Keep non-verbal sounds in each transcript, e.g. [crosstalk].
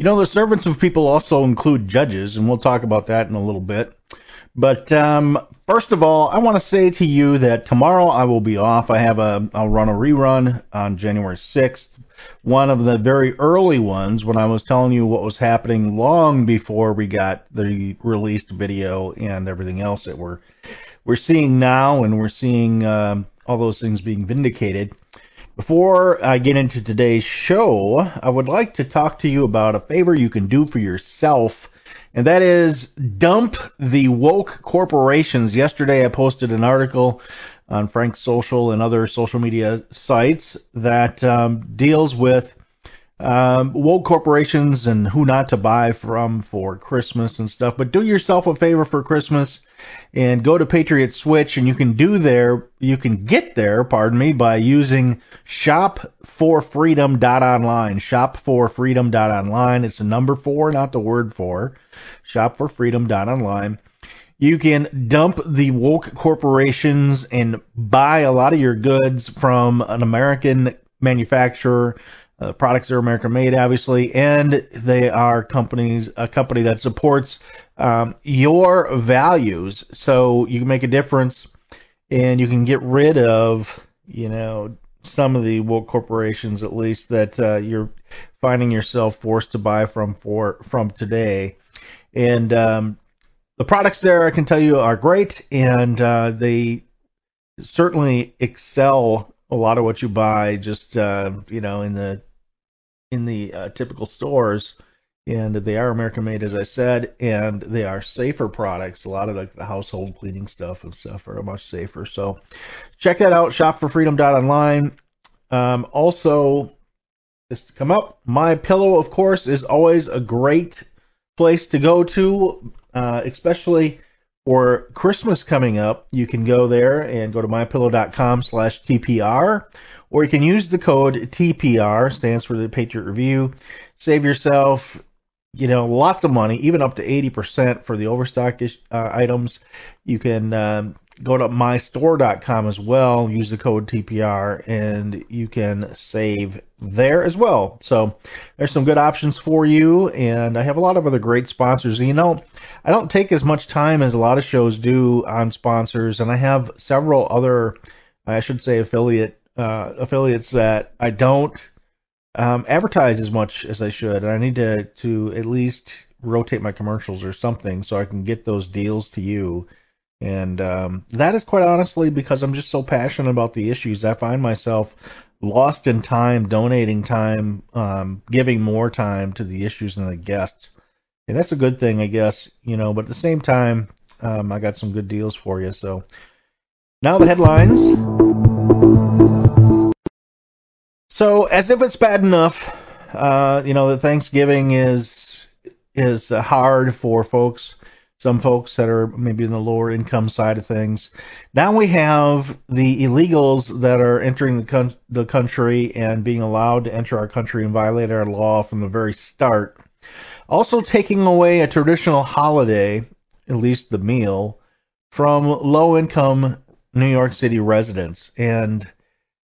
You know, the servants of people also include judges, and we'll talk about that in a little bit. But um, first of all, I want to say to you that tomorrow I will be off. I have a I'll run a rerun on January 6th one of the very early ones when I was telling you what was happening long before we got the released video and everything else that we're we're seeing now, and we're seeing um, all those things being vindicated. Before I get into today's show, I would like to talk to you about a favor you can do for yourself, and that is dump the woke corporations. Yesterday, I posted an article on Frank's Social and other social media sites that um, deals with um, woke corporations and who not to buy from for Christmas and stuff. But do yourself a favor for Christmas and go to Patriot Switch, and you can do there, you can get there, pardon me, by using shop4freedom.online. Shop4freedom.online. It's the number four, not the word for. Shop4freedom.online you can dump the woke corporations and buy a lot of your goods from an American manufacturer. Uh, products are American made, obviously, and they are companies a company that supports um, your values. So you can make a difference, and you can get rid of, you know, some of the woke corporations, at least that uh, you're finding yourself forced to buy from for from today. And um, the products there, I can tell you, are great, and uh, they certainly excel a lot of what you buy just uh, you know in the in the uh, typical stores. And they are American made, as I said, and they are safer products. A lot of the, the household cleaning stuff and stuff are much safer. So check that out. Shop4freedom.online. Um, also, this to come up. My pillow, of course, is always a great place to go to uh, especially for Christmas coming up. You can go there and go to mypillow.com slash TPR, or you can use the code TPR, stands for the Patriot Review. Save yourself, you know, lots of money, even up to 80% for the overstock uh, items. You can um, go to mystore.com as well, use the code TPR, and you can save there as well. So there's some good options for you, and I have a lot of other great sponsors. You know, I don't take as much time as a lot of shows do on sponsors, and I have several other, I should say, affiliate uh, affiliates that I don't um, advertise as much as I should. and I need to to at least rotate my commercials or something so I can get those deals to you and um, that is quite honestly because I'm just so passionate about the issues. I find myself lost in time, donating time, um, giving more time to the issues and the guests. And that's a good thing, I guess, you know, but at the same time, um, I got some good deals for you. So now the headlines. So as if it's bad enough, uh, you know, that Thanksgiving is is hard for folks some folks that are maybe in the lower income side of things. Now we have the illegals that are entering the, con- the country and being allowed to enter our country and violate our law from the very start. Also taking away a traditional holiday, at least the meal, from low income New York City residents. And,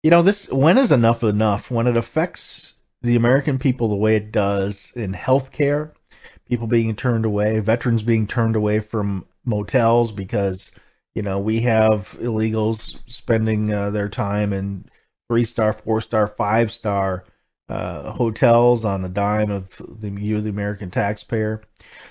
you know, this, when is enough enough? When it affects the American people the way it does in healthcare, people being turned away, veterans being turned away from motels because you know we have illegals spending uh, their time in three star, four star, five star uh, hotels on the dime of the you, the American taxpayer.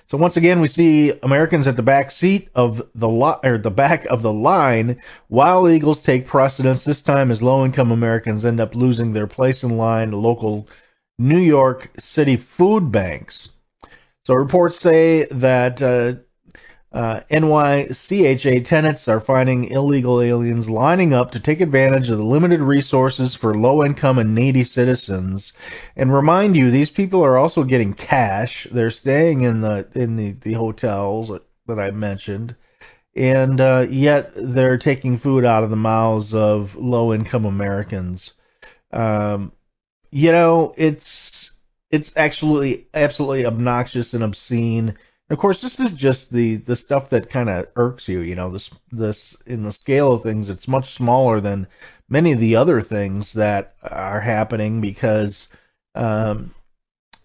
So once again, we see Americans at the back seat of the li- or the back of the line, while Eagles take precedence. This time, as low-income Americans end up losing their place in line to local New York City food banks. So reports say that uh, uh, NYCHA tenants are finding illegal aliens lining up to take advantage of the limited resources for low income and needy citizens. And remind you, these people are also getting cash. They're staying in the in the, the hotels that I mentioned. And uh, yet they're taking food out of the mouths of low income Americans. Um, you know, it's it's actually absolutely obnoxious and obscene of course, this is just the the stuff that kind of irks you. You know, this this in the scale of things, it's much smaller than many of the other things that are happening because, um,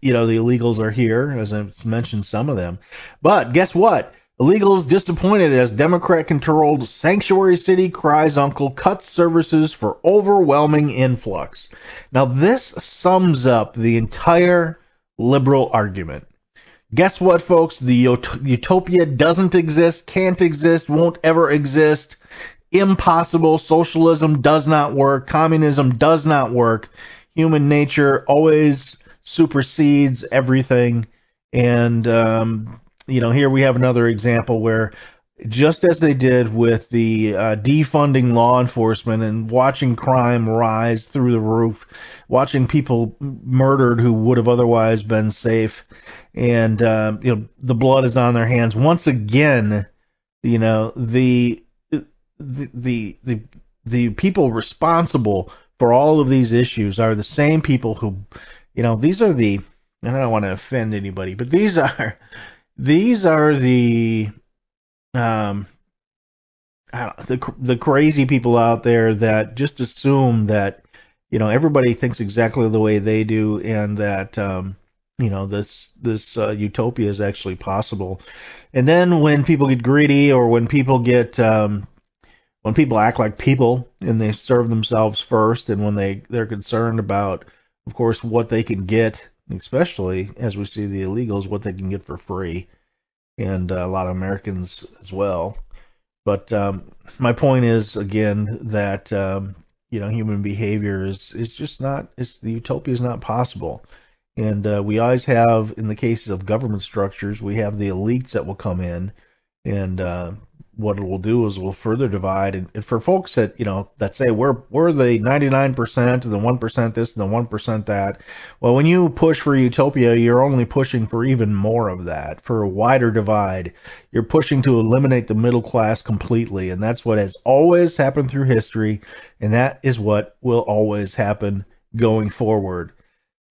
you know, the illegals are here, as I mentioned some of them. But guess what? Illegals disappointed as Democrat-controlled sanctuary city cries uncle cuts services for overwhelming influx. Now this sums up the entire liberal argument. Guess what, folks? The utopia doesn't exist, can't exist, won't ever exist. Impossible. Socialism does not work. Communism does not work. Human nature always supersedes everything. And, um, you know, here we have another example where just as they did with the uh, defunding law enforcement and watching crime rise through the roof, watching people murdered who would have otherwise been safe, and uh, you know the blood is on their hands once again. You know the the the the, the people responsible for all of these issues are the same people who, you know, these are the. I don't want to offend anybody, but these [laughs] are these are the um the the crazy people out there that just assume that you know everybody thinks exactly the way they do and that um you know this this uh, utopia is actually possible. And then when people get greedy or when people get um, when people act like people and they serve themselves first, and when they they're concerned about, of course, what they can get, especially as we see the illegals, what they can get for free, and uh, a lot of Americans as well. But um, my point is again that um, you know human behavior is is just not it's the utopia is not possible. And uh, we always have, in the cases of government structures, we have the elites that will come in, and uh, what it will do is we'll further divide. And, and, for folks that you know that say we're we're the 99% and the 1% this and the 1% that, well, when you push for utopia, you're only pushing for even more of that, for a wider divide. You're pushing to eliminate the middle class completely, and that's what has always happened through history, and that is what will always happen going forward.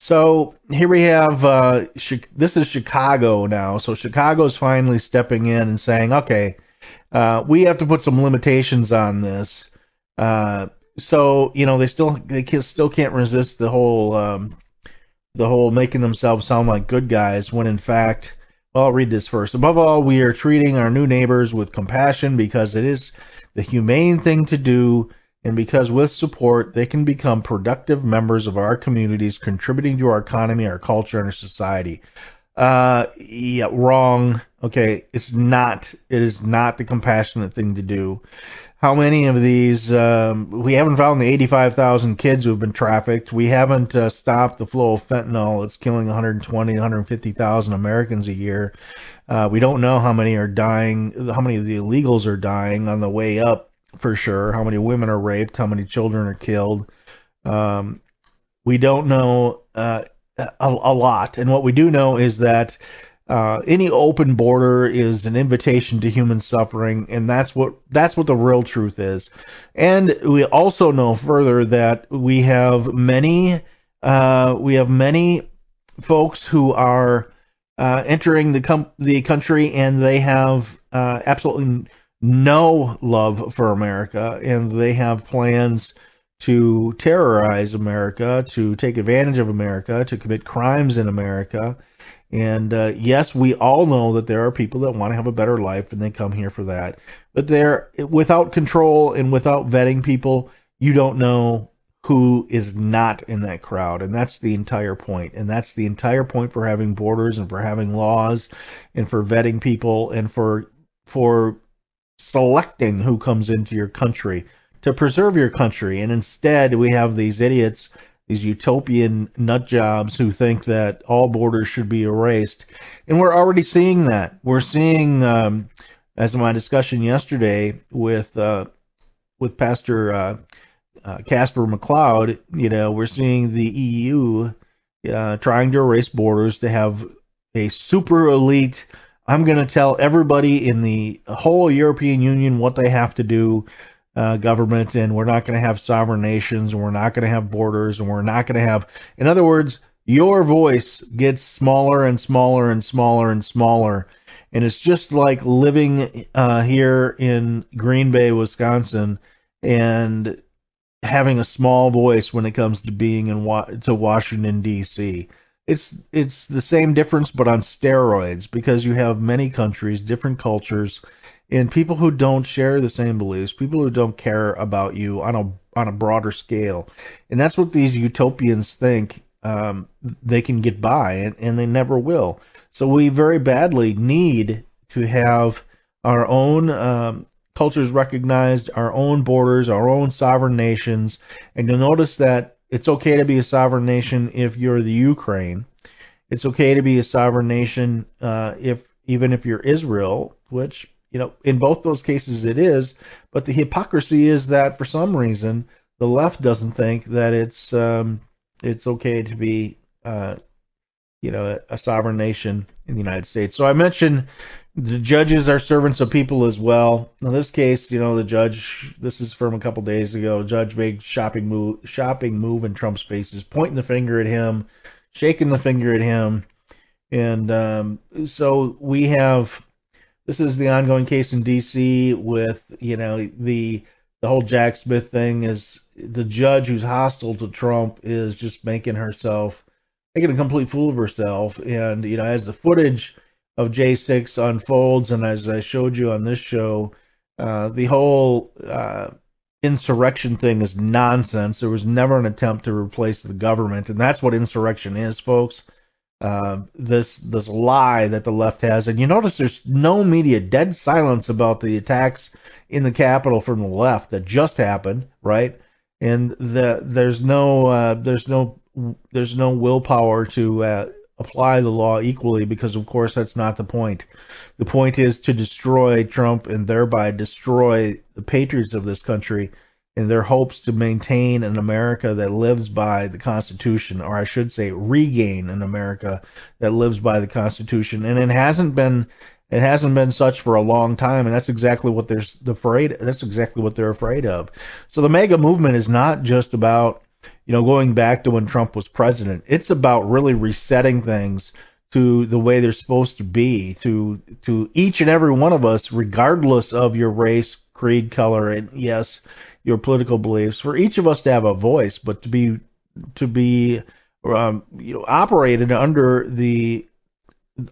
So here we have uh, this is Chicago now. So Chicago's finally stepping in and saying, okay, uh, we have to put some limitations on this. Uh, so you know they still they can, still can't resist the whole um, the whole making themselves sound like good guys when in fact, well, I'll read this first. Above all, we are treating our new neighbors with compassion because it is the humane thing to do and because with support they can become productive members of our communities, contributing to our economy, our culture, and our society. Uh, yeah, wrong. Okay, it's not. It is not the compassionate thing to do. How many of these? Um, we haven't found the 85,000 kids who have been trafficked. We haven't uh, stopped the flow of fentanyl. It's killing 120, 150,000 Americans a year. Uh, we don't know how many are dying. How many of the illegals are dying on the way up for sure. How many women are raped? How many children are killed? Um, we don't know uh, a, a, lot, and what we do know is that uh, any open border is an invitation to human suffering, and that's what that's what the real truth is. And we also know further that we have many uh, we have many folks who are uh, entering the com- the country, and they have uh, absolutely no love for America, and they have plans to terrorize America, to take advantage of America, to commit crimes in America. And uh, yes, we all know that there are people that want to have a better life and they come here for that. But they're without control and without vetting people, you don't know who is not in that crowd. And that's the entire point. And that's the entire point for having borders and for having laws and for vetting people and for for selecting who comes into your country to preserve your country. And instead we have these idiots, these utopian nut jobs who think that all borders should be erased. And we're already seeing that. We're seeing um, as in my discussion yesterday with uh, with Pastor uh, uh, Casper McLeod, you know, we're seeing the EU uh, trying to erase borders to have a super elite. I'm going to tell everybody in the whole European Union what they have to do. Uh, government, and we're not going to have sovereign nations, and we're not going to have borders, and we're not going to have, in other words, your voice gets smaller and smaller and smaller and smaller. And it's just like living uh, here in Green Bay, Wisconsin, and having a small voice when it comes to being in wa- to Washington D.C. It's it's the same difference, but on steroids, because you have many countries, different cultures, and people who don't share the same beliefs, people who don't care about you on a on a broader scale, and that's what these utopians think um, they can get by, and, and they never will. So we very badly need to have our own um, cultures recognized, our own borders, our own sovereign nations. And you'll notice that it's okay to be a sovereign nation if you're the Ukraine. It's okay to be a sovereign nation uh, if even if you're Israel, which you know in both those cases it is. But the hypocrisy is that for some reason the left doesn't think that it's um, it's okay to be uh, you know a, sovereign nation in the United States. So I mentioned the judges are servants of people as well. In this case, you know, the judge. This is from a couple days ago. Judge made shopping move, shopping move in Trump's faces, pointing the finger at him, shaking the finger at him, and um, so we have. This is the ongoing case in D.C. with you know the the whole Jack Smith thing is the judge who's hostile to Trump is just making herself making a complete fool of herself, and you know as the footage of J6 unfolds, and as I showed you on this show, uh, the whole uh, insurrection thing is nonsense. There was never an attempt to replace the government, and that's what insurrection is, folks. Uh, this this lie that the left has, and you notice there's no media, dead silence about the attacks in the Capitol from the left that just happened, right? And the, there's no uh, there's no there's no willpower to uh, apply the law equally because, of course, that's not the point. The point is to destroy Trump and thereby destroy the patriots of this country in their hopes to maintain an America that lives by the Constitution, or I should say, regain an America that lives by the Constitution. And it hasn't been it hasn't been such for a long time, and that's exactly what they're afraid. That's exactly what they're afraid of. So the MAGA movement is not just about you know, going back to when Trump was president. It's about really resetting things to the way they're supposed to be to to each and every one of us, regardless of your race, creed, color, and yes, your political beliefs. For each of us to have a voice, but to be to be um, you know operated under the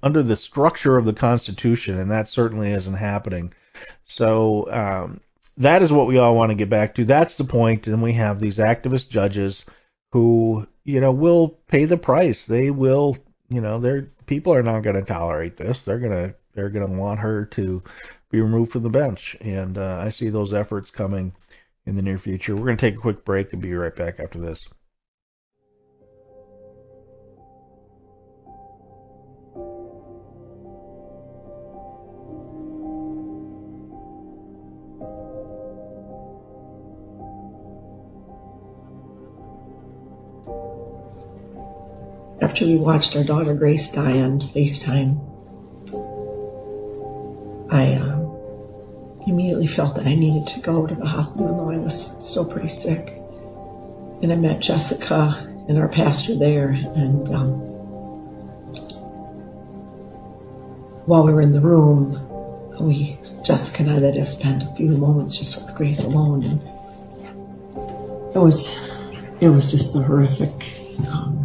under the structure of the Constitution, and that certainly isn't happening. So um, that is what we all want to get back to. That's the point. and we have these activist judges who, you know, will pay the price. They will, you know, their people are not going to tolerate this. They're gonna they're gonna want her to be removed from the bench, and uh, I see those efforts coming in the near future. We're going to take a quick break and be right back after this. After we watched our daughter Grace die on FaceTime, I um, immediately felt that I needed to go to the hospital, though I was still pretty sick. And I met Jessica and our pastor there, and um, while we were in the room, we Jessica and I us spend a few moments just with Grace alone, and it was it was just a horrific um,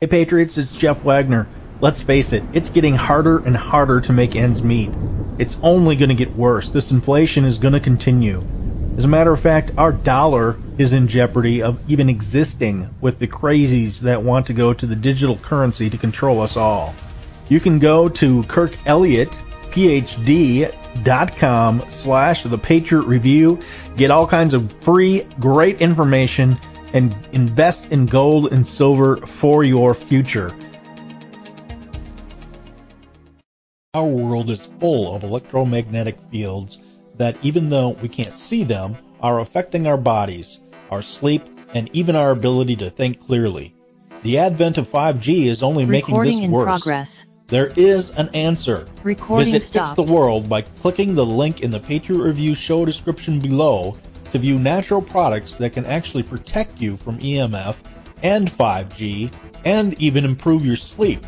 Hey Patriots, it's Jeff Wagner. Let's face it, it's getting harder and harder to make ends meet. It's only going to get worse. This inflation is going to continue. As a matter of fact, our dollar is in jeopardy of even existing with the crazies that want to go to the digital currency to control us all. You can go to Kirk Elliott, PhD.com slash the Patriot Review, get all kinds of free, great information and invest in gold and silver for your future. Our world is full of electromagnetic fields that, even though we can't see them, are affecting our bodies, our sleep, and even our ability to think clearly. The advent of 5G is only Recording making this in worse. progress. There is an answer. Recording Visit stopped. Fix the World by clicking the link in the Patriot Review show description below to view natural products that can actually protect you from EMF and 5G and even improve your sleep.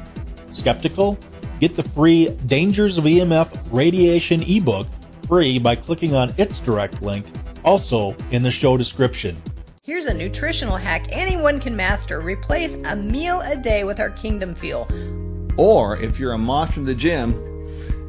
Skeptical? Get the free Dangers of EMF Radiation ebook free by clicking on its direct link, also in the show description. Here's a nutritional hack anyone can master. Replace a meal a day with our Kingdom Fuel. Or if you're a monster in the gym,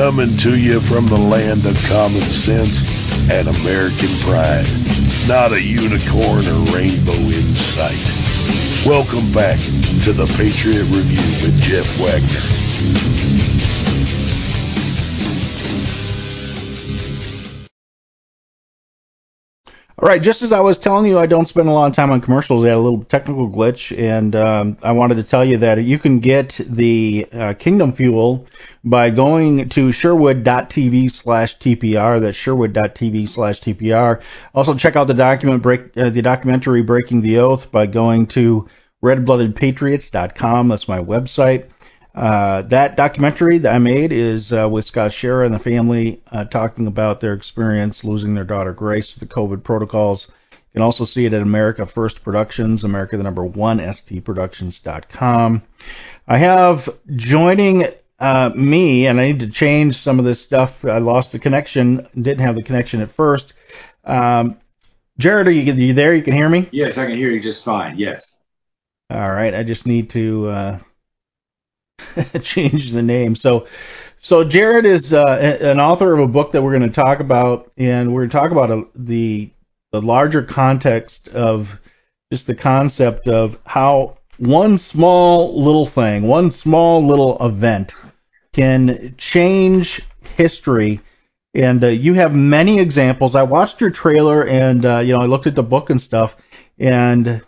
Coming to you from the land of common sense and American pride. Not a unicorn or rainbow in sight. Welcome back to the Patriot Review with Jeff Wagner. All right, just as I was telling you, I don't spend a lot of time on commercials. I had a little technical glitch, and um, I wanted to tell you that you can get the uh, Kingdom Fuel by going to sherwood.tv slash TPR. That's sherwood.tv slash TPR. Also, check out the document break uh, the documentary Breaking the Oath by going to redbloodedpatriots.com. That's my website. Uh, that documentary that I made is uh, with Scott Schara and the family uh, talking about their experience losing their daughter Grace to the COVID protocols. You can also see it at America First Productions, America the number one, stproductions.com. I have joining uh, me, and I need to change some of this stuff. I lost the connection, didn't have the connection at first. Um, Jared, are you, are you there? You can hear me? Yes, I can hear you just fine. Yes. All right, I just need to uh, [laughs] change the name. So, so Jared is uh, an author of a book that we're going to talk about, and we're going to talk about a, the the larger context of just the concept of how one small little thing, one small little event, can change history. And uh, you have many examples. I watched your trailer, and uh, you know I looked at the book and stuff. And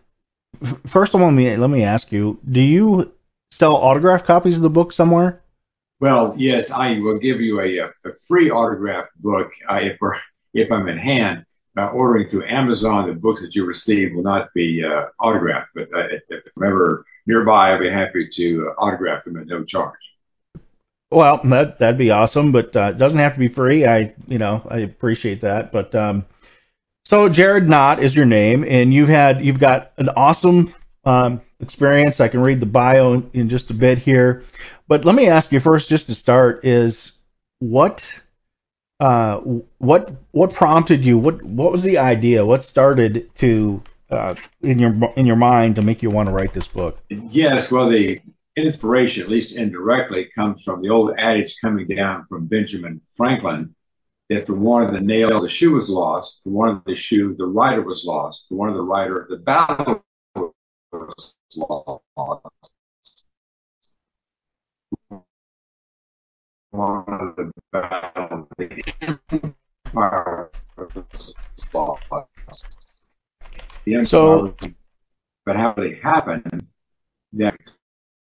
first of all, let me let me ask you: Do you sell autographed copies of the book somewhere? Well, yes, I will give you a, a free autographed book uh, if, if I'm in hand. Uh, ordering through Amazon, the books that you receive will not be uh, autographed, but uh, if I'm ever nearby, I'll be happy to uh, autograph them at no charge. Well, that that'd be awesome, but uh, it doesn't have to be free. I, you know, I appreciate that. But um, so Jared Knott is your name, and you've had you've got an awesome um, experience. I can read the bio in, in just a bit here, but let me ask you first, just to start, is what uh, what what prompted you? What what was the idea? What started to uh, in your in your mind to make you want to write this book? Yes, well, the inspiration, at least indirectly, comes from the old adage coming down from Benjamin Franklin that for one of the nail, the shoe was lost. For one of the shoe, the rider was lost. For one of the rider, the battle was. One of the battles, the empire was lost. The empire So- but how did it happen? That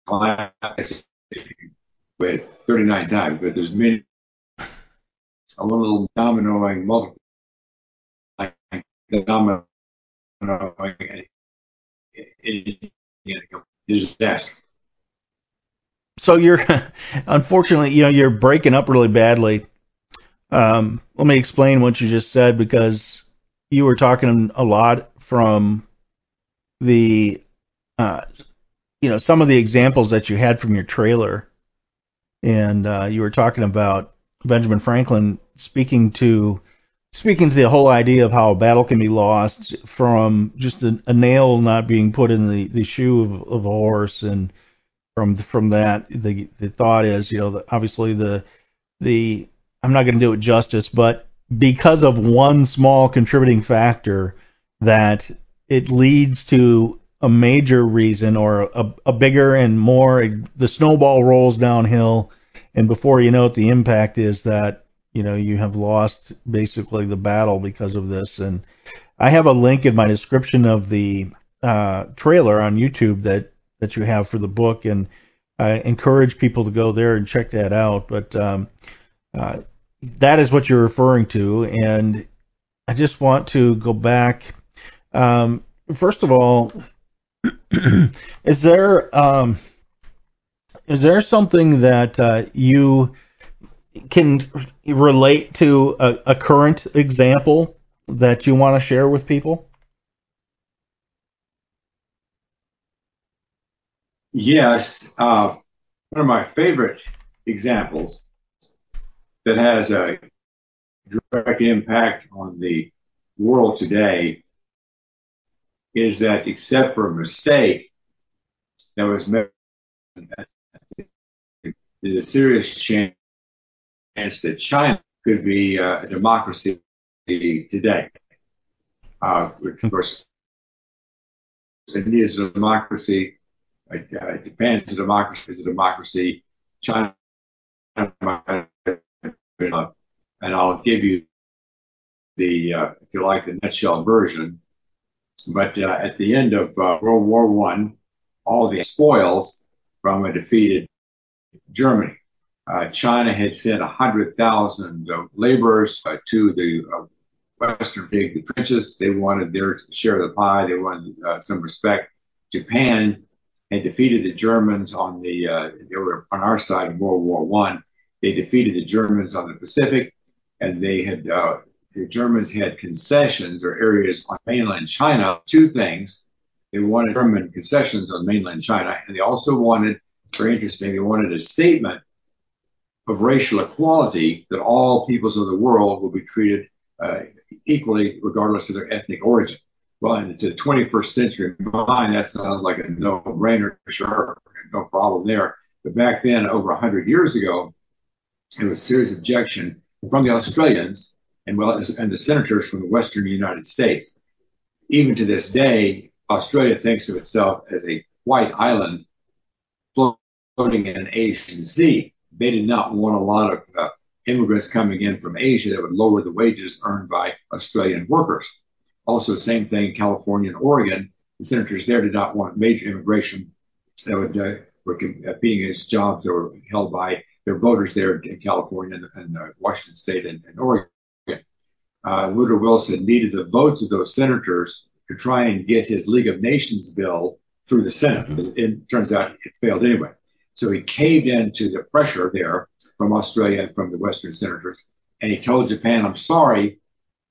class with 39 times, but there's many a little dominoing multiple dominoing So you're [laughs] unfortunately, you know, you're breaking up really badly. Um, let me explain what you just said because you were talking a lot from the, uh, you know, some of the examples that you had from your trailer, and uh, you were talking about Benjamin Franklin speaking to speaking to the whole idea of how a battle can be lost from just a, a nail not being put in the, the shoe of, of a horse and from from that the the thought is you know the, obviously the the I'm not going to do it justice but because of one small contributing factor that it leads to a major reason or a, a bigger and more the snowball rolls downhill. And before you know it the impact is that you know you have lost basically the battle because of this and I have a link in my description of the uh, trailer on YouTube that that you have for the book, and I encourage people to go there and check that out. But um, uh, that is what you're referring to, and I just want to go back. Um, first of all, [clears throat] is there um, is there something that uh, you can relate to a, a current example that you want to share with people? Yes, uh, one of my favorite examples that has a direct impact on the world today is that except for a mistake that was made, there's a serious chance that China could be uh, a democracy today. Uh, of course, India is a democracy. Uh, Japan is a democracy. Is a democracy. China, and I'll give you the, uh, if you like, the nutshell version. But uh, at the end of uh, World War One, all the spoils from a defeated Germany. Uh, China had sent 100,000 uh, laborers uh, to the uh, Western the trenches. They wanted their share of the pie. They wanted uh, some respect. Japan had defeated the Germans on the, uh, they were on our side in World War One. They defeated the Germans on the Pacific, and they had, the Germans had concessions or areas on mainland China. Two things. They wanted German concessions on mainland China, and they also wanted, very interesting, they wanted a statement of racial equality that all peoples of the world will be treated uh, equally regardless of their ethnic origin. Well, in the 21st century mind, that sounds like a no-brainer, sure, no problem there. But back then, over 100 years ago, it was serious objection from the Australians and well and the senators from the Western United States. Even to this day, Australia thinks of itself as a white island floating in an Asian sea. They did not want a lot of uh, immigrants coming in from Asia that would lower the wages earned by Australian workers. Also, same thing, California and Oregon. The senators there did not want major immigration that would uh, were competing against jobs that were held by their voters there in California and, and uh, Washington State and, and Oregon. Uh, Woodrow Wilson needed the votes of those senators to try and get his League of Nations bill through the Senate. It turns out it failed anyway. So he caved into the pressure there from Australia and from the Western senators. And he told Japan, I'm sorry,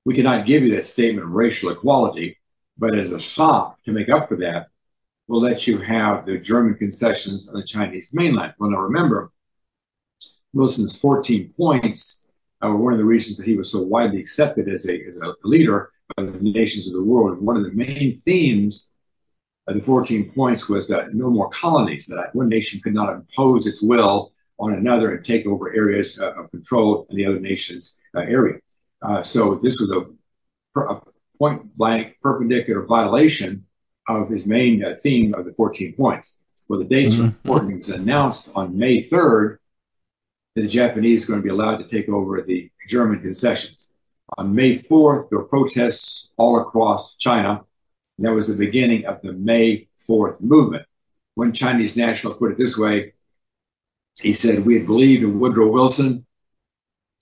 we cannot give you that statement of racial equality, but as a sop to make up for that, we'll let you have the German concessions on the Chinese mainland. Well, now remember, Wilson's 14 points uh, were one of the reasons that he was so widely accepted as a, as a leader by the nations of the world. One of the main themes the 14 points was that no more colonies, that one nation could not impose its will on another and take over areas uh, of control in the other nation's uh, area. Uh, so this was a, a, point blank perpendicular violation of his main uh, theme of the 14 points. Well, the dates mm-hmm. It was announced on May 3rd that the Japanese are going to be allowed to take over the German concessions. On May 4th, there were protests all across China. And that was the beginning of the May 4th movement. One Chinese national put it this way. He said, we had believed in Woodrow Wilson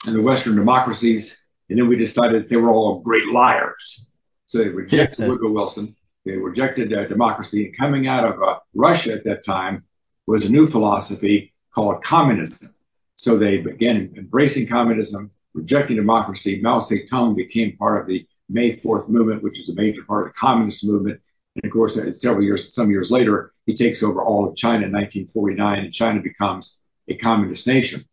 and the Western democracies, and then we decided they were all great liars. So they rejected [laughs] Woodrow Wilson. They rejected uh, democracy. And coming out of uh, Russia at that time was a new philosophy called communism. So they began embracing communism, rejecting democracy. Mao Zedong became part of the May 4th movement, which is a major part of the communist movement. And of course, several years, some years later, he takes over all of China in 1949, and China becomes a communist nation.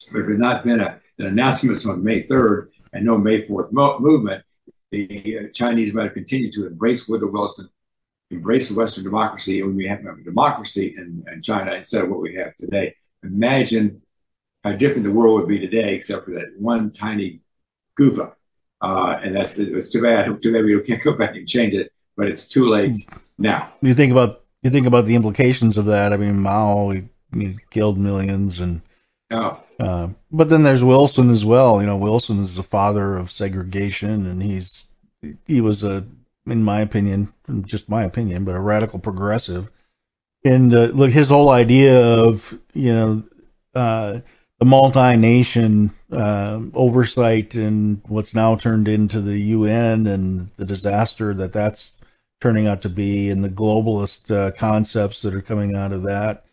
If it had not been a, an announcement on May 3rd and no May 4th mo- movement, the uh, Chinese might have continued to embrace Woodrow Wilson, embrace the Western democracy, and we have democracy in, in China instead of what we have today. Imagine how different the world would be today, except for that one tiny goof up. Uh, and that it was too bad. Too bad we can't go back and change it, but it's too late now. You think about you think about the implications of that. I mean, Mao he, he killed millions, and oh. uh, but then there's Wilson as well. You know, Wilson is the father of segregation, and he's he was a, in my opinion, just my opinion, but a radical progressive. And uh, look, his whole idea of you know. The multi-nation uh, oversight and what's now turned into the UN and the disaster that that's turning out to be, and the globalist uh, concepts that are coming out of that.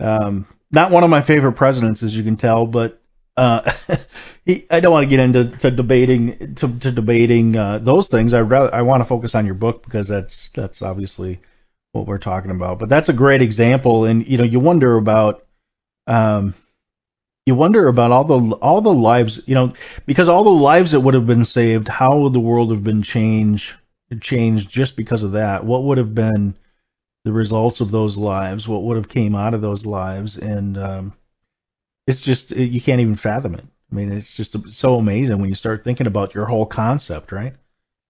Um, not one of my favorite presidents, as you can tell, but uh, [laughs] he, I don't want to get into to debating to, to debating uh, those things. I rather I want to focus on your book because that's that's obviously what we're talking about. But that's a great example, and you know you wonder about. Um, you wonder about all the all the lives, you know, because all the lives that would have been saved, how would the world have been changed changed just because of that? What would have been the results of those lives? What would have came out of those lives? And um, it's just you can't even fathom it. I mean, it's just so amazing when you start thinking about your whole concept, right?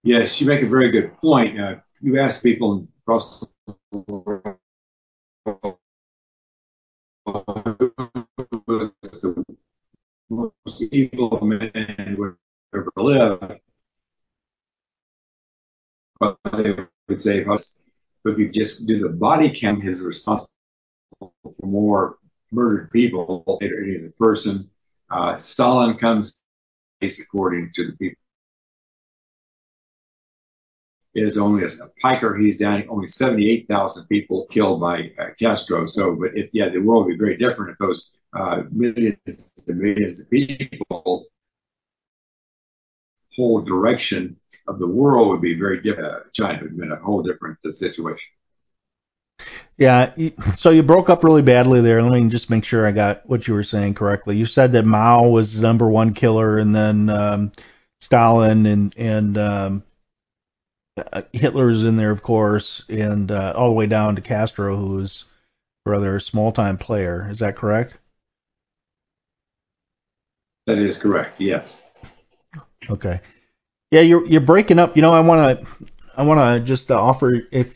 Yes, you make a very good point. Uh, you ask people across the world the most evil man who ever lived. But they would say, us, if you just do the body count, he's responsible for more murdered people than any other person. Uh, Stalin comes according to the people is only a piker. He's down only 78,000 people killed by uh, Castro. So, but if, yeah, the world would be very different if those uh, millions and millions of people, whole direction of the world would be very different. Uh, China would have been a whole different uh, situation. Yeah, so you broke up really badly there. Let me just make sure I got what you were saying correctly. You said that Mao was the number one killer, and then um, Stalin and and um, uh, Hitler's in there, of course, and uh, all the way down to Castro, who's rather a small time player. Is that correct? That is correct. Yes. Okay. Yeah, you're you're breaking up. You know, I want to I want to just uh, offer if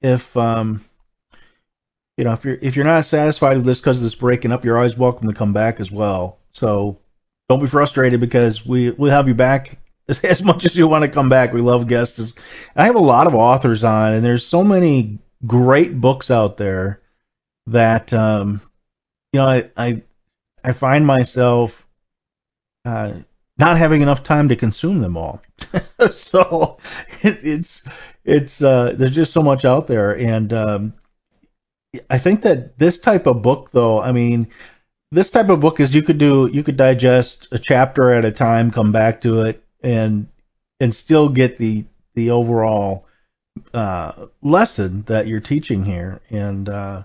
if um you know if you're if you're not satisfied with this because this breaking up, you're always welcome to come back as well. So don't be frustrated because we we'll have you back [laughs] as much as you want to come back. We love guests. I have a lot of authors on, and there's so many great books out there that um, you know I I, I find myself uh, not having enough time to consume them all. [laughs] so it, it's it's uh, there's just so much out there, and um, I think that this type of book, though, I mean, this type of book is you could do you could digest a chapter at a time, come back to it, and and still get the the overall uh, lesson that you're teaching here. And uh,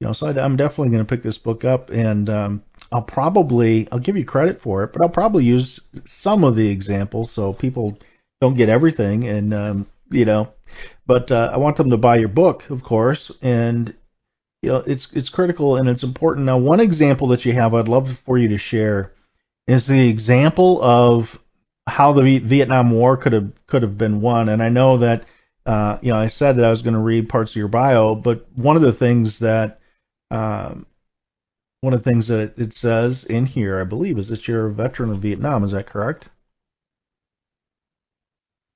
you know, so I, am definitely going to pick this book up, and um, I'll probably I'll give you credit for it, but I'll probably use some of the examples so people don't get everything, and um, you know, but uh, I want them to buy your book, of course, and you know, it's it's critical and it's important. Now, one example that you have, I'd love for you to share, is the example of how the Vietnam War could have could have been won. And I know that uh, you know I said that I was going to read parts of your bio, but one of the things that um, one of the things that it says in here, I believe, is that you're a veteran of Vietnam. Is that correct?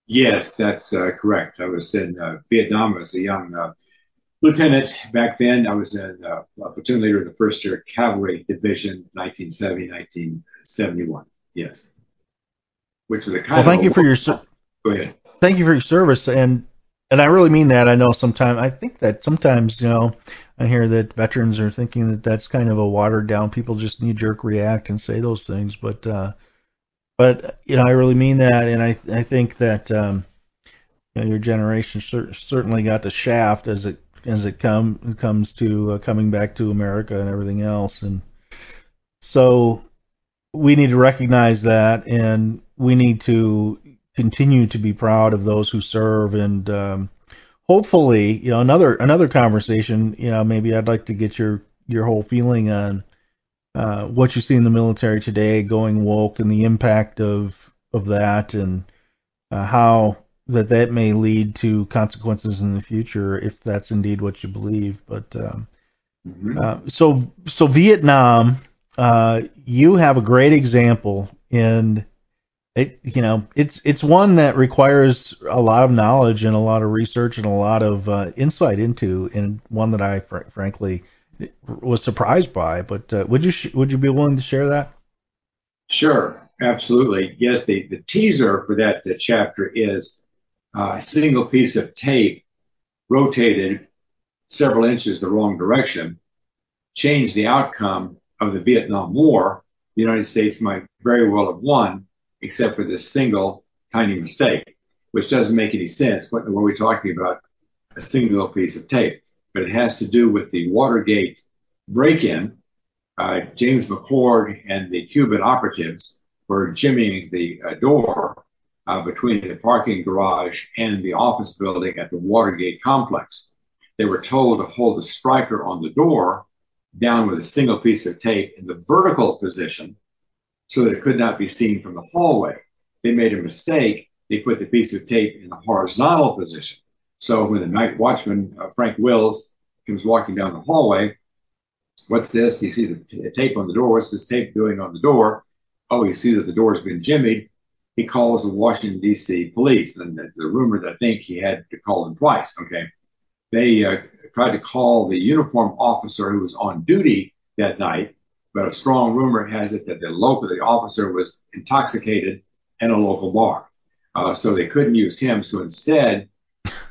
Yes, that's uh, correct. I was in uh, Vietnam as a young uh, lieutenant back then. I was in uh, platoon leader in the First Air Cavalry Division, 1970, 1971. Yes which was a kind well, thank you for your go ahead. Thank you for your service, and and I really mean that. I know sometimes I think that sometimes you know I hear that veterans are thinking that that's kind of a watered down. People just knee jerk react and say those things, but uh, but you know I really mean that, and I I think that um, you know, your generation cer- certainly got the shaft as it as it come comes to uh, coming back to America and everything else, and so we need to recognize that, and we need to continue to be proud of those who serve, and um, hopefully, you know, another another conversation. You know, maybe I'd like to get your your whole feeling on uh, what you see in the military today, going woke, and the impact of of that, and uh, how that that may lead to consequences in the future if that's indeed what you believe. But um, mm-hmm. uh, so so Vietnam uh, you have a great example in it. You know, it's it's one that requires a lot of knowledge and a lot of research and a lot of uh, insight into, and one that I fr- frankly was surprised by. But uh, would you sh- would you be willing to share that? Sure, absolutely. Yes, the, the teaser for that chapter is uh, a single piece of tape rotated several inches the wrong direction, changed the outcome of the Vietnam War, the United States might very well have won, except for this single tiny mistake, which doesn't make any sense. What were we talking about? A single piece of tape. But it has to do with the Watergate break in. Uh, James McCord and the Cuban operatives were jimmying the uh, door uh, between the parking garage and the office building at the Watergate complex. They were told to hold the striker on the door down with a single piece of tape in the vertical position so that it could not be seen from the hallway. They made a mistake. They put the piece of tape in the horizontal position. So when the night watchman, uh, Frank Wills, comes walking down the hallway, what's this? You see the tape on the door. What's this tape doing on the door? Oh, you see that the door has been jimmied. he calls the Washington D.C. police, and the, the rumor that I think he had to call them twice. Okay, they uh, tried to call the uniform officer who was on duty that night, but a strong rumor has it that the local the officer was intoxicated in a local bar, uh, so they couldn't use him. So instead,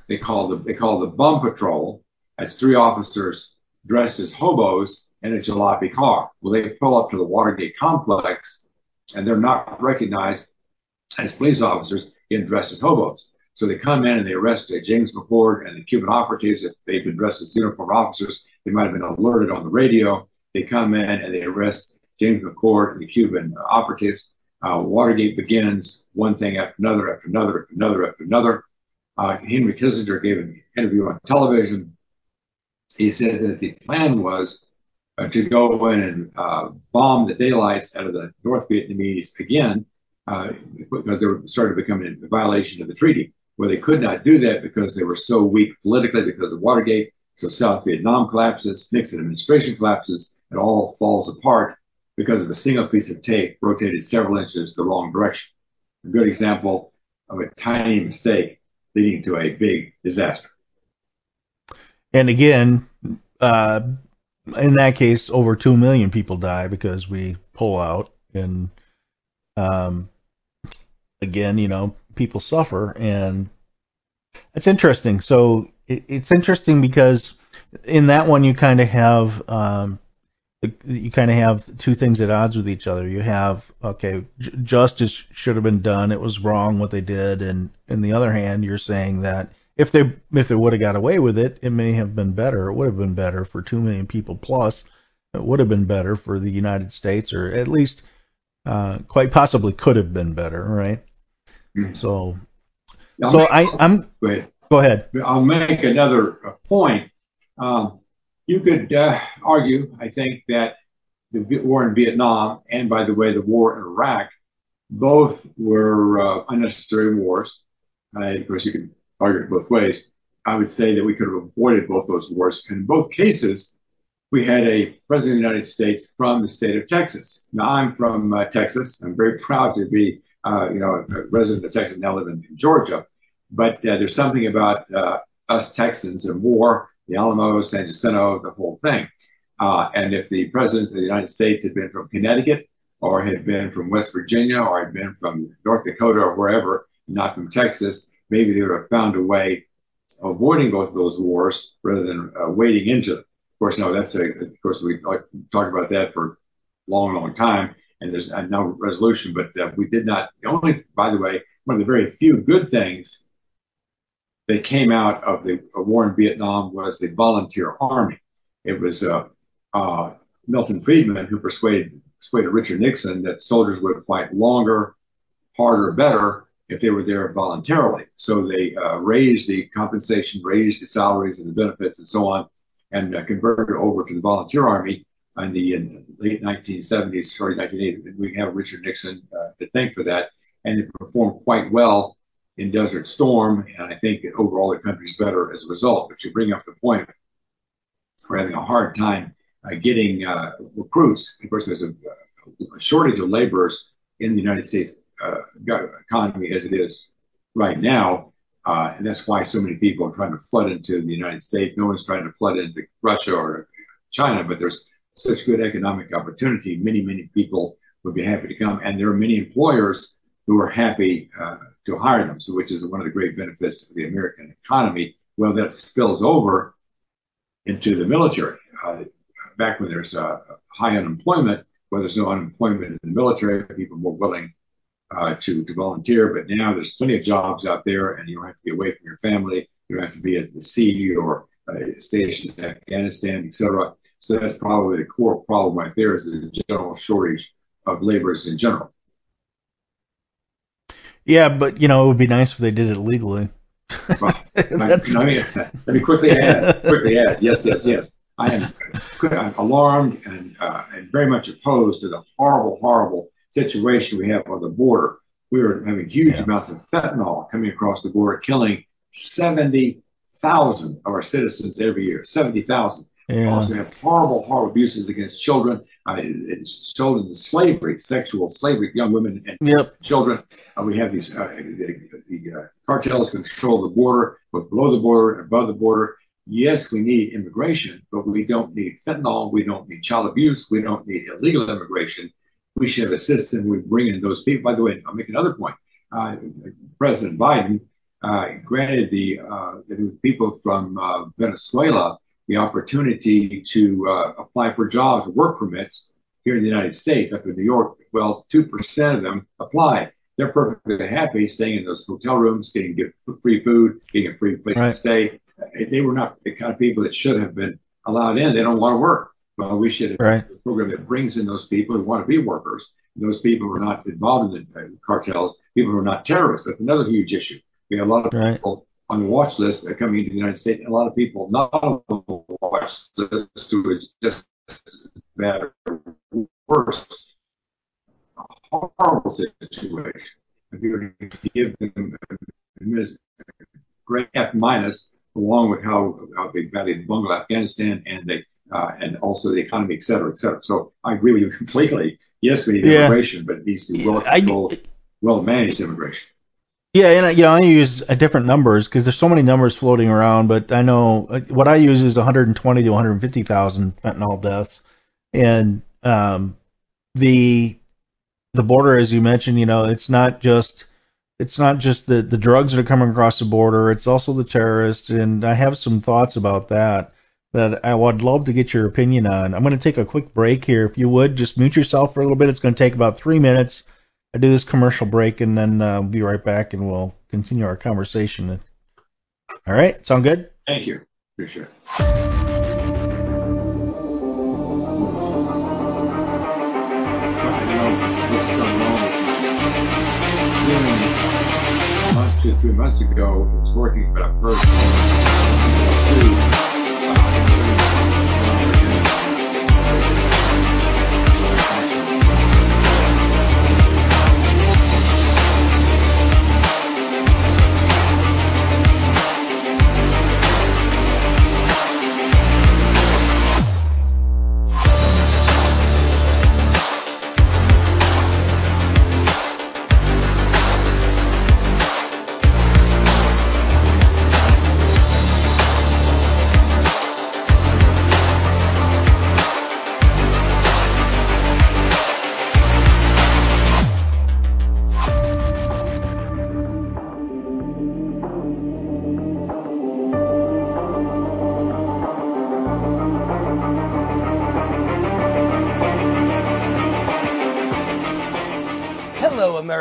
they called the they called the bum patrol. That's three officers dressed as hobos in a jalopy car. Well, they pull up to the Watergate complex, and they're not recognized as police officers in dressed as hobos. So they come in and they arrest James McCord and the Cuban operatives. If they've been dressed as uniformed officers, they might have been alerted on the radio. They come in and they arrest James McCord and the Cuban operatives. Uh, Watergate begins one thing after another, after another, after another, after another. Uh, Henry Kissinger gave an interview on television. He said that the plan was uh, to go in and uh, bomb the daylights out of the North Vietnamese again uh, because they were started becoming a violation of the treaty Well, they could not do that because they were so weak politically because of Watergate. So South Vietnam collapses, Nixon administration collapses, it all falls apart because of a single piece of tape rotated several inches the wrong direction. A good example of a tiny mistake leading to a big disaster. And again, uh, in that case, over two million people die because we pull out, and um, again, you know, people suffer, and it's interesting. So it, it's interesting because in that one you kind of have um, you kind of have two things at odds with each other. You have okay, j- justice should have been done. It was wrong what they did, and in the other hand, you're saying that if they if they would have got away with it, it may have been better. It would have been better for two million people plus. It would have been better for the United States, or at least uh, quite possibly could have been better, right? Mm-hmm. So, I'll so make, I, I'm. Go ahead. Go ahead. I'll make another point. Um, you could uh, argue, I think, that the war in Vietnam and, by the way, the war in Iraq, both were uh, unnecessary wars. of course, you could argue it both ways. I would say that we could have avoided both those wars. And in both cases, we had a president of the United States from the state of Texas. Now, I'm from uh, Texas. I'm very proud to be uh, you know, a resident of Texas, now live in, in Georgia. But uh, there's something about uh, us Texans and war, the Alamo, San Jacinto, the whole thing. Uh, and if the presidents of the United States had been from Connecticut or had been from West Virginia or had been from North Dakota or wherever, not from Texas, maybe they would have found a way of avoiding both of those wars rather than uh, wading into them. Of course, no, that's a, of course, we talked about that for a long, long time and there's no resolution. But uh, we did not. The only, by the way, one of the very few good things that came out of the war in Vietnam was the volunteer army. It was uh, uh, Milton Friedman who persuaded persuaded Richard Nixon that soldiers would fight longer, harder, better if they were there voluntarily. So they uh, raised the compensation, raised the salaries and the benefits and so on, and uh, converted over to the volunteer army in the in late 1970s, early 1980s. We have Richard Nixon uh, to thank for that, and it performed quite well in Desert Storm, and I think overall the country's better as a result. But you bring up the point, we're having a hard time uh, getting uh, recruits. Of course, there's a, a, shortage of laborers in the United States uh, economy as it is right now. Uh, and that's why so many people are trying to flood into the United States. No one's trying to flood into Russia or China, but there's such good economic opportunity, many, many people would be happy to come. And there are many employers who are happy uh, to hire them, so which is one of the great benefits of the American economy. Well, that spills over into the military. Uh, back when there's uh, high unemployment, where there's no unemployment in the military, people are more willing uh, to, to volunteer. But now there's plenty of jobs out there, and you don't have to be away from your family. You don't have to be at the sea or uh, stationed in Afghanistan, etc. So that's probably the core problem right there is the general shortage of laborers in general. Yeah, but you know, it would be nice if they did it legally. [laughs] well, I, let me quickly add, quickly add, yes, yes, yes. I am I'm alarmed and uh, and very much opposed to the horrible, horrible situation we have on the border. We are having huge yeah. amounts of fentanyl coming across the border, killing 70,000 of our citizens every year. 70,000. Yeah. Also have horrible, horrible abuses against children. Uh, it's sold into slavery, sexual slavery, young women and Yep. children. Uh, we have these, uh, the, the uh, cartels control the border, but below the border and above the border. Yes, we need immigration, but we don't need fentanyl. We don't need child abuse. We don't need illegal immigration. We should have a system we bring in those people. By the way, I'll make another point. Uh, President Biden uh, granted the, uh, people from uh, Venezuela the opportunity to uh, apply for jobs, or work permits here in the United States, up in New York. Well, 2% of them applied. They're perfectly happy staying in those hotel rooms, getting free food, getting a free place Right. to stay. They were not the kind of people that should have been allowed in. They don't want to work. Well, we should have Right. a program that brings in those people who want to be workers. Those people who are not involved in the uh, cartels, people who are not terrorists. That's another huge issue. We have a lot of Right. people on the watch list are coming into the United States, a lot of people not on the watch list who is just bad or worse. A horrible situation. If you're going to give them a great F minus, along with how, how they badly bungled Afghanistan and they uh, and also the economy, et cetera, et cetera. So I agree with you [laughs] completely. Yes, we need Yeah. immigration, but it needs to be well controlled, well managed immigration. Yeah, and uh, you know I use different numbers because there's so many numbers floating around. But I know uh, what I use is 120 to 150,000 fentanyl deaths, and um, the the border, as you mentioned, you know, it's not just it's not just the the drugs that are coming across the border. It's also the terrorists, and I have some thoughts about that that I would love to get your opinion on. I'm going to take a quick break here. If you would, just mute yourself for a little bit. It's going to take about three minutes. I do this commercial break and then uh, we'll be right back and we'll continue our conversation. All right, sound good? Thank you. Appreciate it. A month, two, three months ago, it was working, but I've heard.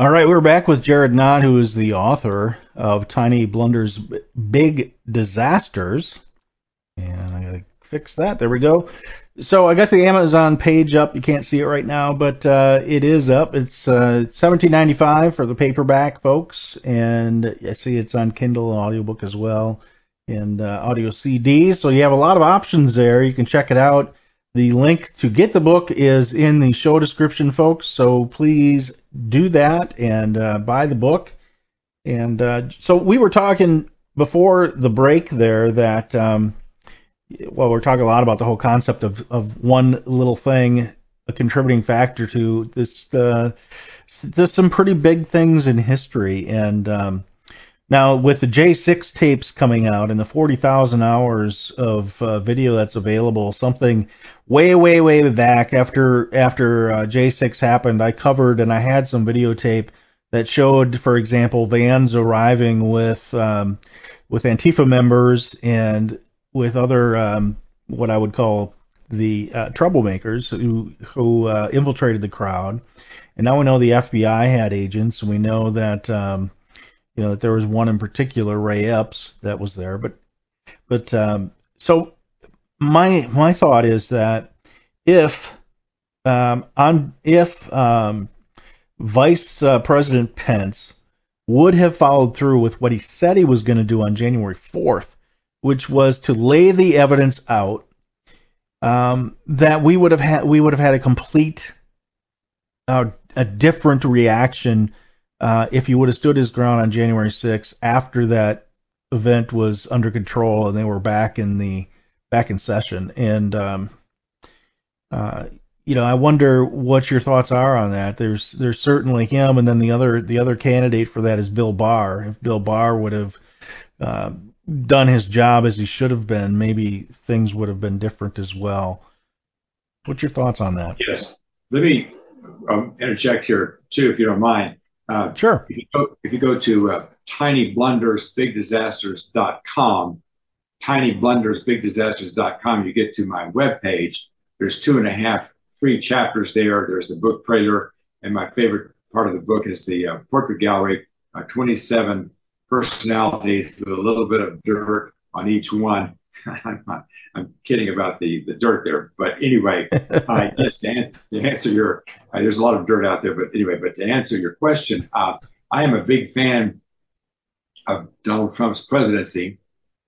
All right, we're back with Jared Knott, who is the author of Tiny Blunder's Big Disasters. And I gotta fix that. There we go. So I got the Amazon page up. You can't see it right now, but uh, it is up. It's uh, 17.95 for the paperback, folks, and I see it's on Kindle and audiobook as well, and uh, audio CD. So you have a lot of options there. You can check it out. The link to get the book is in the show description, folks. So please do that and uh, buy the book. And uh, so we were talking before the break there that, um, well, we're talking a lot about the whole concept of, of one little thing, a contributing factor to this, uh, there's some pretty big things in history. And um, now with the J6 tapes coming out and the 40,000 hours of uh, video that's available, something way, way, way back after after uh, J6 happened, I covered and I had some videotape that showed, for example, vans arriving with um, with Antifa members and with other um, what I would call the uh, troublemakers who who uh, infiltrated the crowd. And now we know the FBI had agents, we know that um, you know that there was one in particular, Ray Epps, that was there. But but um, so my my thought is that if um, on if um, Vice uh, President Pence would have followed through with what he said he was going to do on January 4th, which was to lay the evidence out, um, that we would have had we would have had a complete uh, a different reaction uh, if he would have stood his ground on January 6th after that event was under control and they were back in the back in session. And um, uh, you know, I wonder what your thoughts are on that. There's there's certainly him, and then the other the other candidate for that is Bill Barr. If Bill Barr would have uh, done his job as he should have been, maybe things would have been different as well. What's your thoughts on that? Yes. Let me um, interject here too, if you don't mind. Uh, sure. If you go, if you go to uh, tinyblundersbigdisasters.com, tinyblundersbigdisasters.com, you get to my webpage. There's two and a half free chapters there. There's the book trailer, and my favorite part of the book is the uh, portrait gallery, uh, 27 personalities with a little bit of dirt on each one. [laughs] I'm, not, I'm kidding about the, the dirt there, but anyway, uh, [laughs] yes, to answer, to answer your, uh, there's a lot of dirt out there, but anyway, but to answer your question, uh, I am a big fan of Donald Trump's presidency.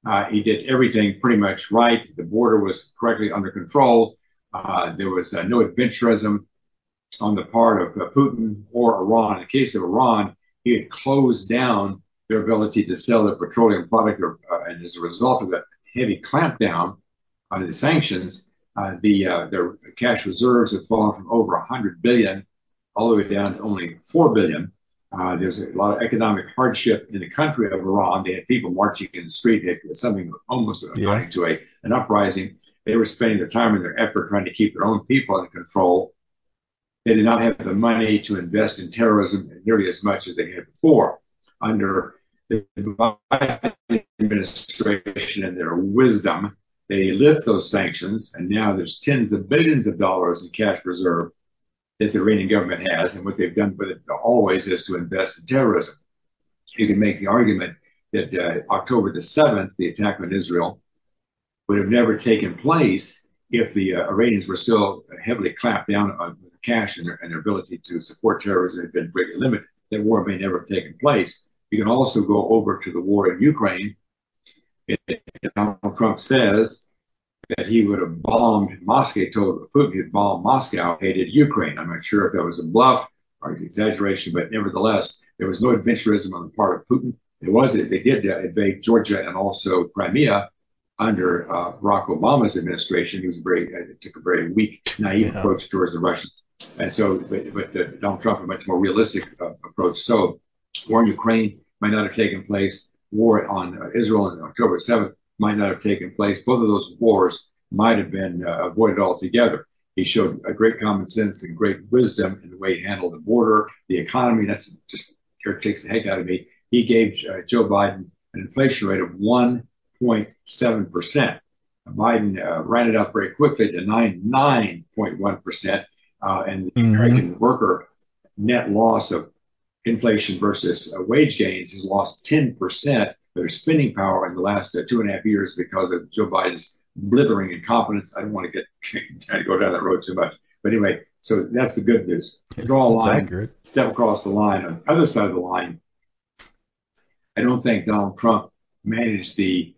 Uh, he did everything pretty much right. The border was correctly under control. Uh, there was uh, no adventurism on the part of uh, Putin or Iran. In the case of Iran, he had closed down their ability to sell their petroleum product, or, uh, and as a result of that heavy clampdown on the sanctions, uh, the uh, their cash reserves have fallen from over 100 billion all the way down to only 4 billion. Uh, there's a lot of economic hardship in the country of Iran. They had people marching in the street. They had something almost amounting to a, an uprising. They were spending their time and their effort trying to keep their own people in control. They did not have the money to invest in terrorism nearly as much as they had before. Under the Biden administration and their wisdom, they lift those sanctions, and now there's tens of billions of dollars in cash reserve that the Iranian government has, and what they've done with it always is to invest in terrorism. You can make the argument that uh, October the 7th, the attack on Israel, would have never taken place if the uh, Iranians were still heavily clamped down on cash and their, and their ability to support terrorism had been greatly limited. That war may never have taken place. You can also go over to the war in Ukraine. Donald Trump says that he would have bombed Moscow, told Putin he'd bomb Moscow, hated Ukraine. I'm not sure if that was a bluff or an exaggeration, but nevertheless, there was no adventurism on the part of Putin. It was they did invade Georgia and also Crimea under uh, Barack Obama's administration. He was very uh, took a very weak, naive yeah. approach towards the Russians, and so but, but uh, Donald Trump a much more realistic uh, approach. So war in Ukraine might not have taken place. War on uh, Israel on October 7th might not have taken place. Both of those wars might have been uh, avoided altogether. He showed a great common sense and great wisdom in the way he handled the border, the economy. That's just takes the heck out of me. He gave uh, Joe Biden an inflation rate of 1.7 percent. Biden uh, ran it up very quickly to 99.1 percent, uh, and the mm-hmm. American worker net loss of inflation versus uh, wage gains has lost 10% of their spending power in the last uh, two and a half years because of Joe Biden's blithering incompetence. I don't want to get [laughs] go down that road too much, but anyway, so that's the good news. Draw a line, accurate. step across the line. On the other side of the line, I don't think Donald Trump managed the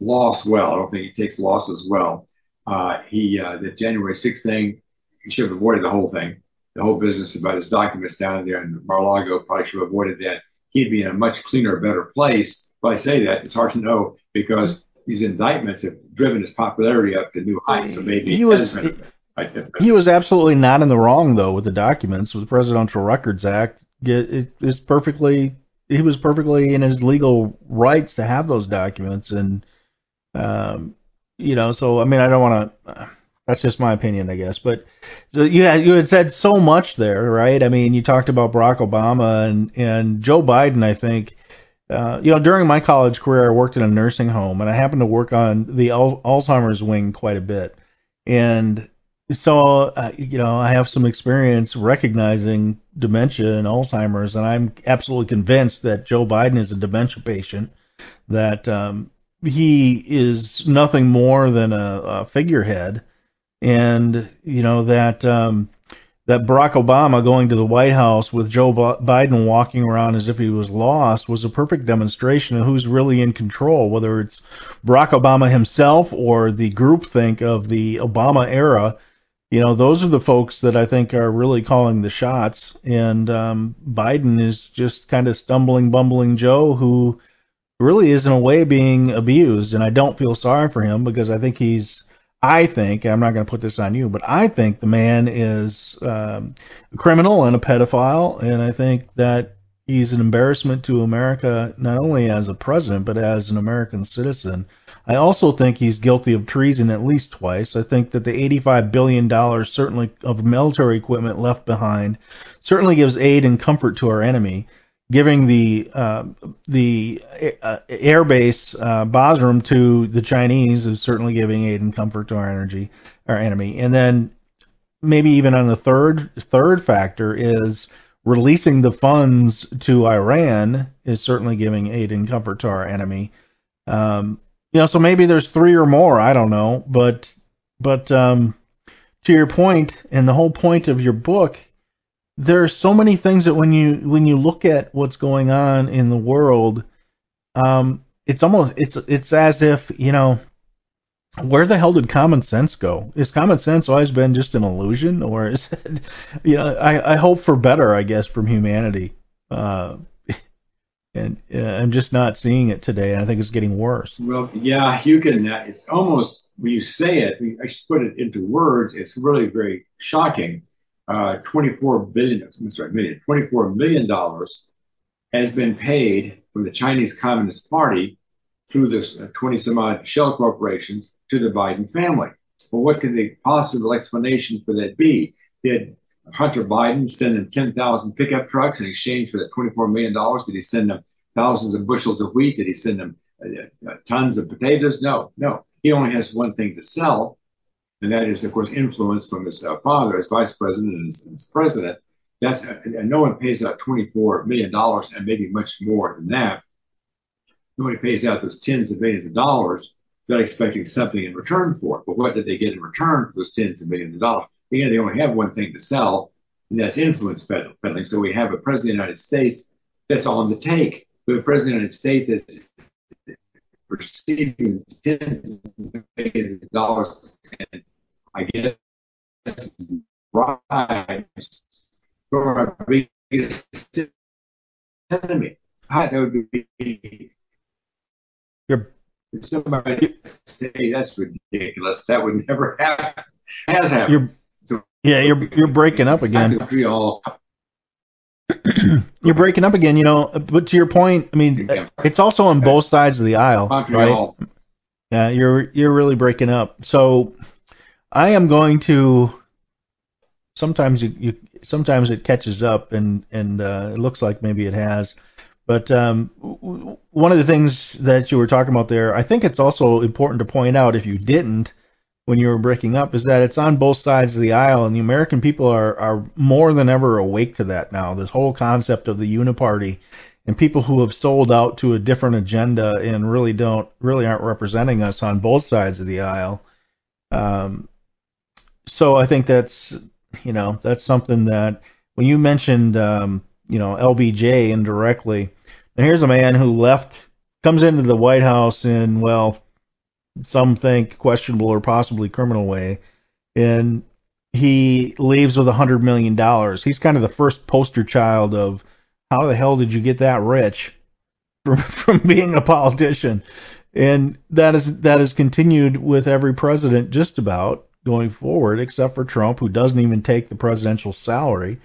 loss well. I don't think he takes losses well. Uh, he uh, the January 6th thing, he should have avoided the whole thing. The whole business about his documents down there in Mar-a-Lago probably should have avoided that. He'd be in a much cleaner, better place. But I say that it's hard to know because these indictments have driven his popularity up to new heights. So maybe He was. He, he was absolutely not in the wrong though with the documents with the Presidential Records Act. It it is perfectly he was perfectly in his legal rights to have those documents and um you know so I mean I don't want to that's just my opinion I guess. But so you had you had said so much there right? I mean you talked about Barack Obama and and Joe Biden I think. Uh, you know, during my college career, I worked in a nursing home, and I happened to work on the Al- Alzheimer's wing quite a bit. And so, uh, you know, I have some experience recognizing dementia and Alzheimer's, and I'm absolutely convinced that Joe Biden is a dementia patient, that um, he is nothing more than a, a figurehead, and you know that um, that Barack Obama going to the White House with Joe Bi- Biden walking around as if he was lost was a perfect demonstration of who's really in control, whether it's Barack Obama himself or the groupthink of the Obama era. You know, those are the folks that I think are really calling the shots, and um, Biden is just kind of stumbling, bumbling Joe who really is in a way being abused, and I don't feel sorry for him because I think he's I think I'm not going to put this on you, but I think the man is um, a criminal and a pedophile, and I think that he's an embarrassment to America not only as a president but as an American citizen. I also think he's guilty of treason at least twice. I think that the 85 billion dollars certainly of military equipment left behind certainly gives aid and comfort to our enemy giving the uh, the uh, airbase uh, Bagram to the Chinese is certainly giving aid and comfort to our energy our enemy. And then maybe even on the third third factor is releasing the funds to Iran is certainly giving aid and comfort to our enemy. Um, you know, so maybe there's three or more. I don't know, but but um, to your point, and the whole point of your book there are so many things that when you when you look at what's going on in the world, um, it's almost it's it's as if you know where the hell did common sense go? Is common sense always been just an illusion, or is [laughs] it? You know, I I hope for better, I guess, from humanity. Uh, [laughs] and uh, I'm just not seeing it today, and I think it's getting worse. Well, yeah, you can. It's almost when you say it. I should put it into words. It's really very shocking. Uh, 24 billion. I'm sorry, million. 24 million dollars has been paid from the Chinese Communist Party through the 20 some odd shell corporations to the Biden family. Well, what could the possible explanation for that be? Did Hunter Biden send them 10,000 pickup trucks in exchange for that $24 million? Did he send them thousands of bushels of wheat? Did he send them uh, uh, tons of potatoes? No, no. He only has one thing to sell, and that is, of course, influence from his uh, father as vice president and as, president. That's and no one pays out 24 million dollars and maybe much more than that. Nobody pays out those tens of millions of dollars without expecting something in return for it. But what did they get in return for those tens of millions of dollars? Again, they only have one thing to sell, and that's influence peddling. So we have a president of the United States that's on the take. We have a president of the United States that's receiving tens of millions of dollars, and I guess bribes from our biggest enemy. That would be You're somebody say that's ridiculous. That would never happen. Has happened. you're yeah you're you're breaking up again. [clears throat] You're breaking up again. You know, but to your point, I mean, it's also on both sides of the aisle, right? Yeah, you're you're really breaking up. So I am going to. Sometimes you, you sometimes it catches up and and uh, it looks like maybe it has. But um, one of the things that you were talking about there, I think it's also important to point out if you didn't when you were breaking up is that it's on both sides of the aisle, and the American people are are more than ever awake to that now. This whole concept of the uniparty and people who have sold out to a different agenda and really don't really aren't representing us on both sides of the aisle. Um, so I think that's you know that's something that when you mentioned um, you know LBJ indirectly, and here's a man who left comes into the White House in well some think questionable or possibly criminal way, and he leaves with a hundred million dollars. He's kind of the first poster child of how the hell did you get that rich [laughs] from from being a politician, and that is that has continued with every president just about going forward, except for Trump, who doesn't even take the presidential salary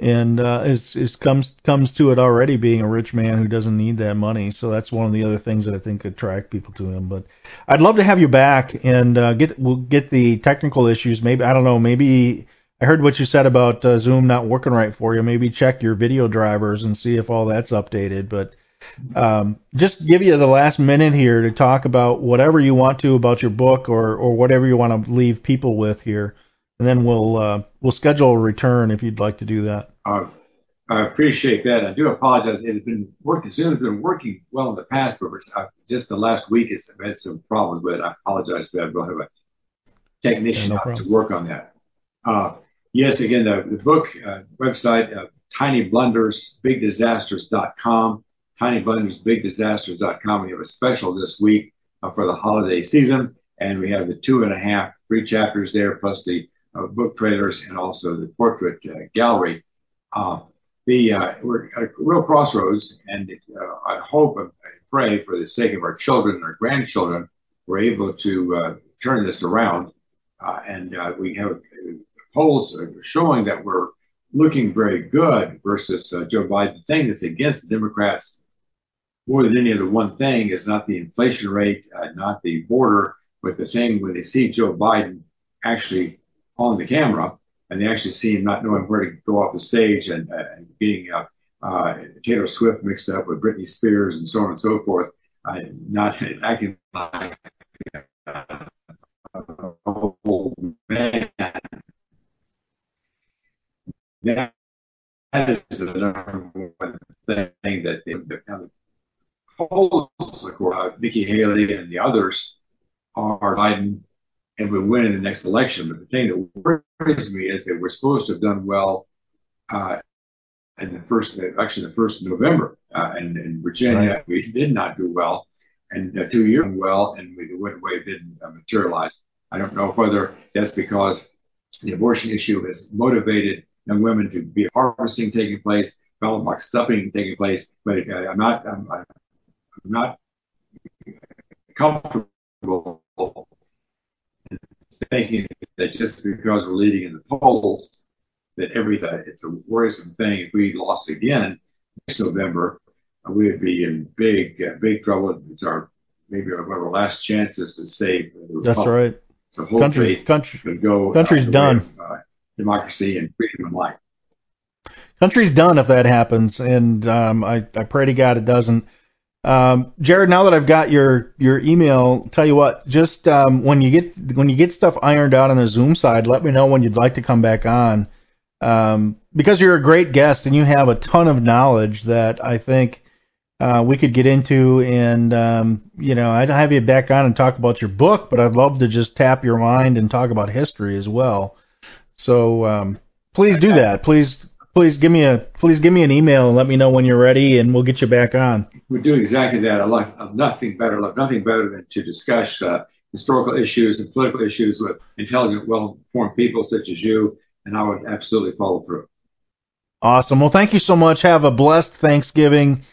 and uh, is is comes comes to it already being a rich man who doesn't need that money. So that's one of the other things that I think attract people to him. But I'd love to have you back and uh, get we'll get the technical issues. Maybe I don't know. Maybe I heard what you said about uh, Zoom not working right for you. Maybe check your video drivers and see if all that's updated. But um, just give you the last minute here to talk about whatever you want to about your book or or whatever you want to leave people with here and then we'll uh, we'll schedule a return if you'd like to do that. Uh, I appreciate that. I do apologize. It has been working. Zoom has been working well in the past, but uh, just the last week it's I've had some problems with it. I apologize for that. We'll have a technician yeah, no to work on that. Uh, yes, again, the, the book uh, website, uh, tinyblundersbigdisasters.com, tinyblundersbigdisasters.com. We have a special this week uh, for the holiday season, and we have the two and a half free chapters there, plus the uh, book trailers and also the portrait uh, gallery. Uh, the we're at a real crossroads, and I hope and pray for the sake of our children and our grandchildren, we're able to turn this around. and we have polls showing that we're looking very good versus uh, Joe Biden. The thing that's against the Democrats more than any other one thing is not the inflation rate, uh, not the border, but the thing when they see Joe Biden actually on the camera, and they actually see him not knowing where to go off the stage and, uh, and getting uh, uh, Taylor Swift mixed up with Britney Spears and so on and so forth, uh, not [laughs] acting like a old man. That is the number one thing that the, the polls, like Nikki Haley and the others, are Biden and would win in the next election. But the thing that worries me is that we're supposed to have done well uh, in the first election, the first of November, uh, and in Virginia right. we did not do well, and uh, two years well, and we the went away didn't uh, materialize. I don't know whether that's because the abortion issue has motivated young women to be harvesting taking place, ballot box stuffing taking place, but uh, I'm not I'm, I'm not comfortable thinking that just because we're leading in the polls, that everything, it's a worrisome thing. If we lost again next November, we would be in big, uh, big trouble. It's our, maybe one of our last chances to save the That's right. So country, country, go, country's done. Of, uh, democracy and freedom and life. Country's done if that happens, and um, I, I pray to God it doesn't. Um, Jared, now that I've got your your email, tell you what, just um, when you get when you get stuff ironed out on the Zoom side, let me know when you'd like to come back on. Um, because you're a great guest and you have a ton of knowledge that I think uh, we could get into, and um, you know, I'd have you back on and talk about your book, but I'd love to just tap your mind and talk about history as well. So um, please do that. Please please give me a please give me an email and let me know when you're ready, and we'll get you back on. We do exactly that. I like I nothing better. Love nothing better than to discuss uh, historical issues and political issues with intelligent, well-informed people such as you, and I would absolutely follow through. Awesome. Well, thank you so much. Have a blessed Thanksgiving.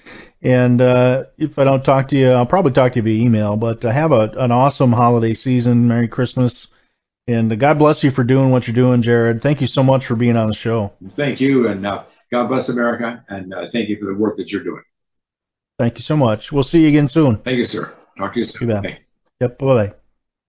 And uh, if I don't talk to you, I'll probably talk to you via email. But uh, have a, an awesome holiday season. Merry Christmas. And God bless you for doing what you're doing, Jared. Thank you so much for being on the show. Thank you, and uh, God bless America, and uh, thank you for the work that you're doing. Thank you so much. We'll see you again soon. Thank you, sir. Talk to you soon. You Yep. Bye bye.